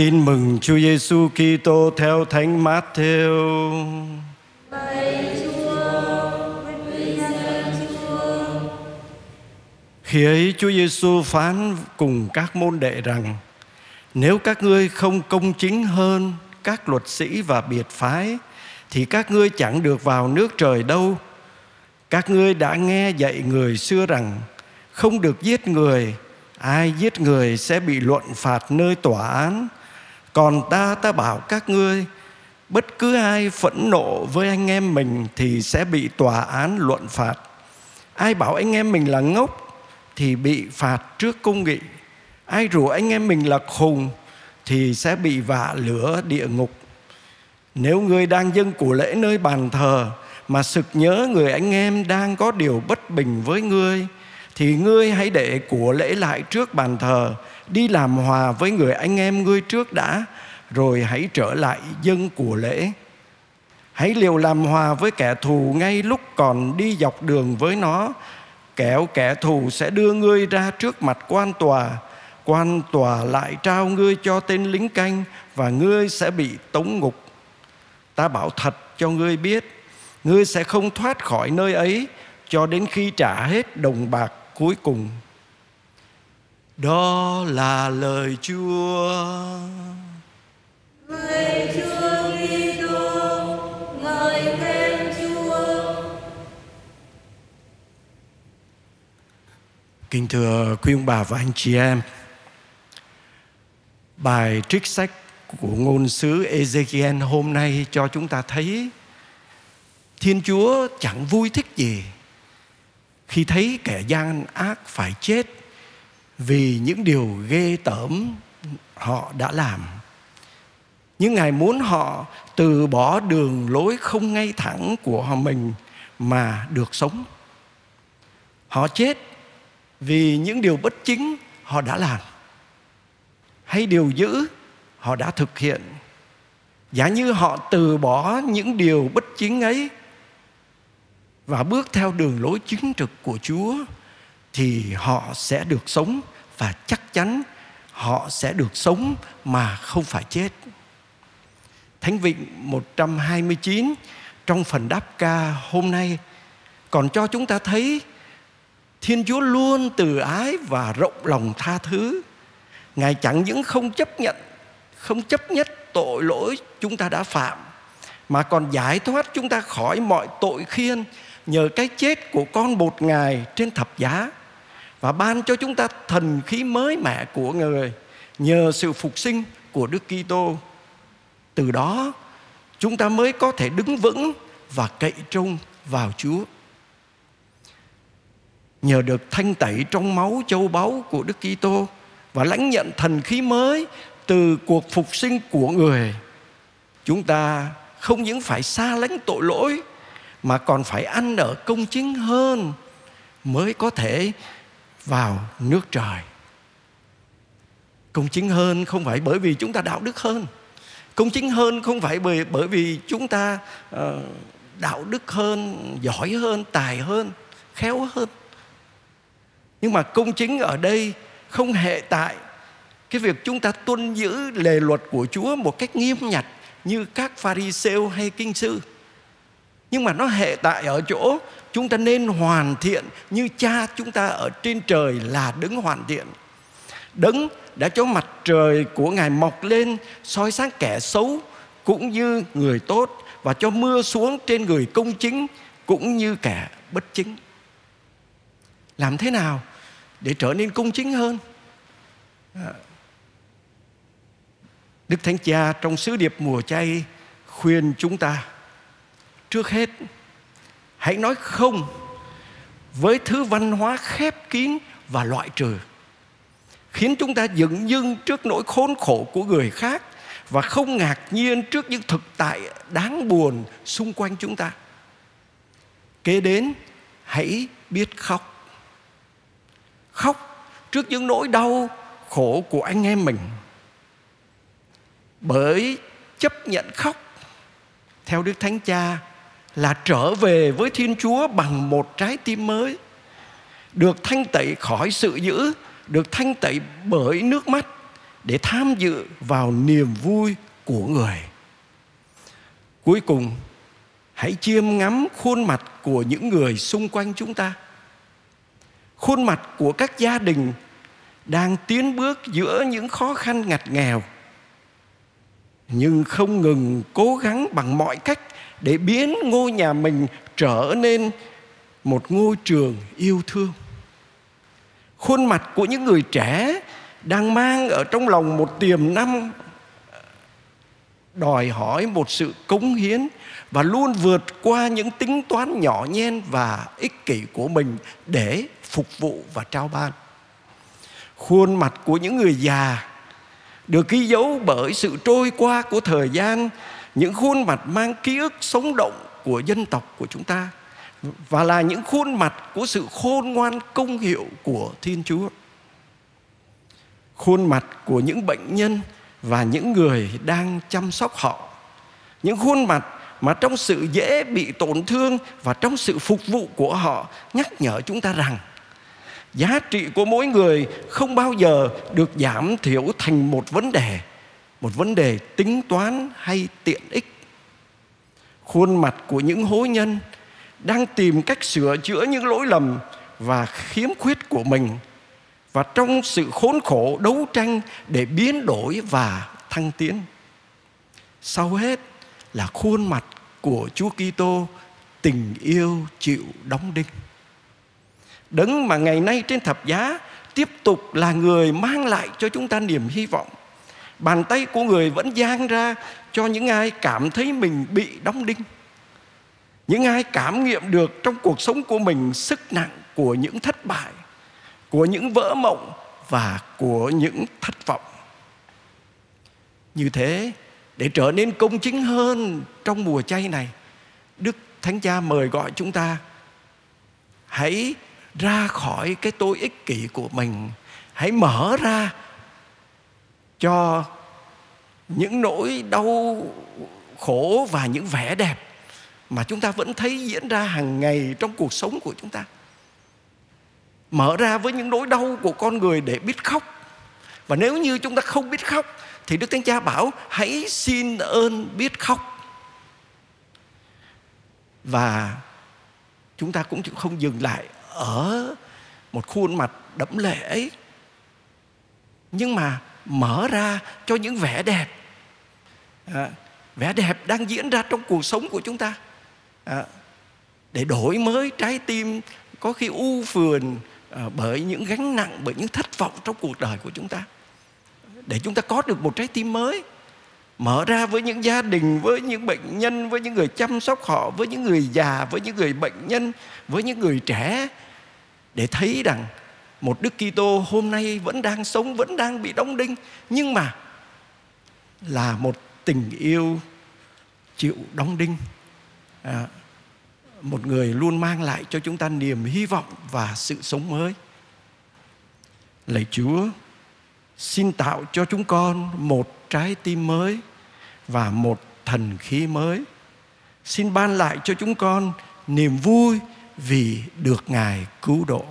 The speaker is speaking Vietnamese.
Tin mừng Chúa Giêsu Kitô theo Thánh Matthew. Khi ấy Chúa Giêsu phán cùng các môn đệ rằng: Nếu các ngươi không công chính hơn các luật sĩ và biệt phái thì các ngươi chẳng được vào nước trời đâu. Các ngươi đã nghe dạy người xưa rằng không được giết người, ai giết người sẽ bị luận phạt nơi tòa án. Còn ta ta bảo các ngươi, bất cứ ai phẫn nộ với anh em mình thì sẽ bị tòa án luận phạt. Ai bảo anh em mình là ngốc thì bị phạt trước công nghị. Ai rủ anh em mình là khùng thì sẽ bị vạ lửa địa ngục. Nếu người đang dâng của lễ nơi bàn thờ mà sực nhớ người anh em đang có điều bất bình với ngươi, thì ngươi hãy để của lễ lại trước bàn thờ đi làm hòa với người anh em ngươi trước đã, rồi hãy trở lại dân của lễ. Hãy liều làm hòa với kẻ thù ngay lúc còn đi dọc đường với nó. Kẻo kẻ thù sẽ đưa ngươi ra trước mặt quan tòa. Quan tòa lại trao ngươi cho tên lính canh và ngươi sẽ bị tống ngục. Ta bảo thật cho ngươi biết, ngươi sẽ không thoát khỏi nơi ấy cho đến khi trả hết đồng bạc cuối cùng đó là lời Chúa. Lời Chúa Kitô, ngợi khen Chúa. Kính thưa quý ông bà và anh chị em, bài trích sách của ngôn sứ Ezekiel hôm nay cho chúng ta thấy Thiên Chúa chẳng vui thích gì khi thấy kẻ gian ác phải chết vì những điều ghê tởm họ đã làm. Nhưng Ngài muốn họ từ bỏ đường lối không ngay thẳng của họ mình mà được sống. Họ chết vì những điều bất chính họ đã làm, hay điều dữ họ đã thực hiện giả như họ từ bỏ những điều bất chính ấy và bước theo đường lối chính trực của Chúa thì họ sẽ được sống và chắc chắn họ sẽ được sống mà không phải chết. Thánh Vịnh 129 trong phần đáp ca hôm nay còn cho chúng ta thấy Thiên Chúa luôn từ ái và rộng lòng tha thứ. Ngài chẳng những không chấp nhận, không chấp nhất tội lỗi chúng ta đã phạm mà còn giải thoát chúng ta khỏi mọi tội khiên nhờ cái chết của con bột ngài trên thập giá và ban cho chúng ta thần khí mới mẻ của người nhờ sự phục sinh của Đức Kitô. Từ đó chúng ta mới có thể đứng vững và cậy trông vào Chúa. Nhờ được thanh tẩy trong máu châu báu của Đức Kitô và lãnh nhận thần khí mới từ cuộc phục sinh của người, chúng ta không những phải xa lánh tội lỗi mà còn phải ăn ở công chính hơn mới có thể vào nước trời. Công chính hơn không phải bởi vì chúng ta đạo đức hơn. Công chính hơn không phải bởi bởi vì chúng ta uh, đạo đức hơn giỏi hơn tài hơn khéo hơn. Nhưng mà công chính ở đây không hệ tại cái việc chúng ta tuân giữ lề luật của Chúa một cách nghiêm nhặt như các pharisêu hay kinh sư nhưng mà nó hệ tại ở chỗ chúng ta nên hoàn thiện như cha chúng ta ở trên trời là đứng hoàn thiện. Đấng đã cho mặt trời của ngài mọc lên, soi sáng kẻ xấu cũng như người tốt và cho mưa xuống trên người công chính cũng như kẻ bất chính. Làm thế nào để trở nên công chính hơn? À, Đức thánh cha trong sứ điệp mùa chay khuyên chúng ta trước hết. Hãy nói không với thứ văn hóa khép kín và loại trừ, khiến chúng ta dựng dưng trước nỗi khốn khổ của người khác và không ngạc nhiên trước những thực tại đáng buồn xung quanh chúng ta. Kế đến, hãy biết khóc. Khóc trước những nỗi đau khổ của anh em mình. Bởi chấp nhận khóc, theo đức thánh cha là trở về với Thiên Chúa bằng một trái tim mới, được thanh tẩy khỏi sự dữ, được thanh tẩy bởi nước mắt để tham dự vào niềm vui của người. Cuối cùng, hãy chiêm ngắm khuôn mặt của những người xung quanh chúng ta. Khuôn mặt của các gia đình đang tiến bước giữa những khó khăn ngặt nghèo. Nhưng không ngừng cố gắng bằng mọi cách để biến ngôi nhà mình trở nên một ngôi trường yêu thương. Khuôn mặt của những người trẻ đang mang ở trong lòng một tiềm năng, đòi hỏi một sự cống hiến và luôn vượt qua những tính toán nhỏ nhen và ích kỷ của mình để phục vụ và trao ban. Khuôn mặt của những người già được ghi dấu bởi sự trôi qua của thời gian những khuôn mặt mang ký ức sống động của dân tộc của chúng ta và là những khuôn mặt của sự khôn ngoan công hiệu của Thiên Chúa. Khuôn mặt của những bệnh nhân và những người đang chăm sóc họ. Những khuôn mặt mà trong sự dễ bị tổn thương và trong sự phục vụ của họ nhắc nhở chúng ta rằng, giá trị của mỗi người không bao giờ được giảm thiểu thành một vấn đề một vấn đề tính toán hay tiện ích. Khuôn mặt của những hối nhân đang tìm cách sửa chữa những lỗi lầm và khiếm khuyết của mình. Và trong sự khốn khổ đấu tranh để biến đổi và thăng tiến. Sau hết là khuôn mặt của Chúa Kitô tình yêu chịu đóng đinh. Đấng mà ngày nay trên thập giá tiếp tục là người mang lại cho chúng ta niềm hy vọng bàn tay của người vẫn dang ra cho những ai cảm thấy mình bị đóng đinh. Những ai cảm nghiệm được trong cuộc sống của mình sức nặng của những thất bại, của những vỡ mộng và của những thất vọng. Như thế, để trở nên công chính hơn trong mùa chay này, đức thánh cha mời gọi chúng ta, hãy ra khỏi cái tôi ích kỷ của mình, hãy mở ra cho những nỗi đau, khổ và những vẻ đẹp mà chúng ta vẫn thấy diễn ra hàng ngày trong cuộc sống của chúng ta. Mở ra với những nỗi đau của con người để biết khóc. Và nếu như chúng ta không biết khóc, thì đức thánh cha bảo hãy xin ơn biết khóc. Và chúng ta cũng không dừng lại ở một khuôn mặt đẫm lệ ấy. Nhưng mà mở ra cho những vẻ đẹp. À, vẻ đẹp đang diễn ra trong cuộc sống của chúng ta. À, để đổi mới trái tim có khi u phườn à, bởi những gánh nặng bởi những thất vọng trong cuộc đời của chúng ta. Để chúng ta có được một trái tim mới mở ra với những gia đình với những bệnh nhân với những người chăm sóc họ với những người già với những người bệnh nhân với những người trẻ để thấy rằng một Đức Kitô hôm nay vẫn đang sống vẫn đang bị đóng đinh nhưng mà là một tình yêu chịu đóng đinh. À, một người luôn mang lại cho chúng ta niềm hy vọng và sự sống mới. Lạy Chúa xin tạo cho chúng con một trái tim mới và một thần khí mới. Xin ban lại cho chúng con niềm vui vì được ngài cứu độ.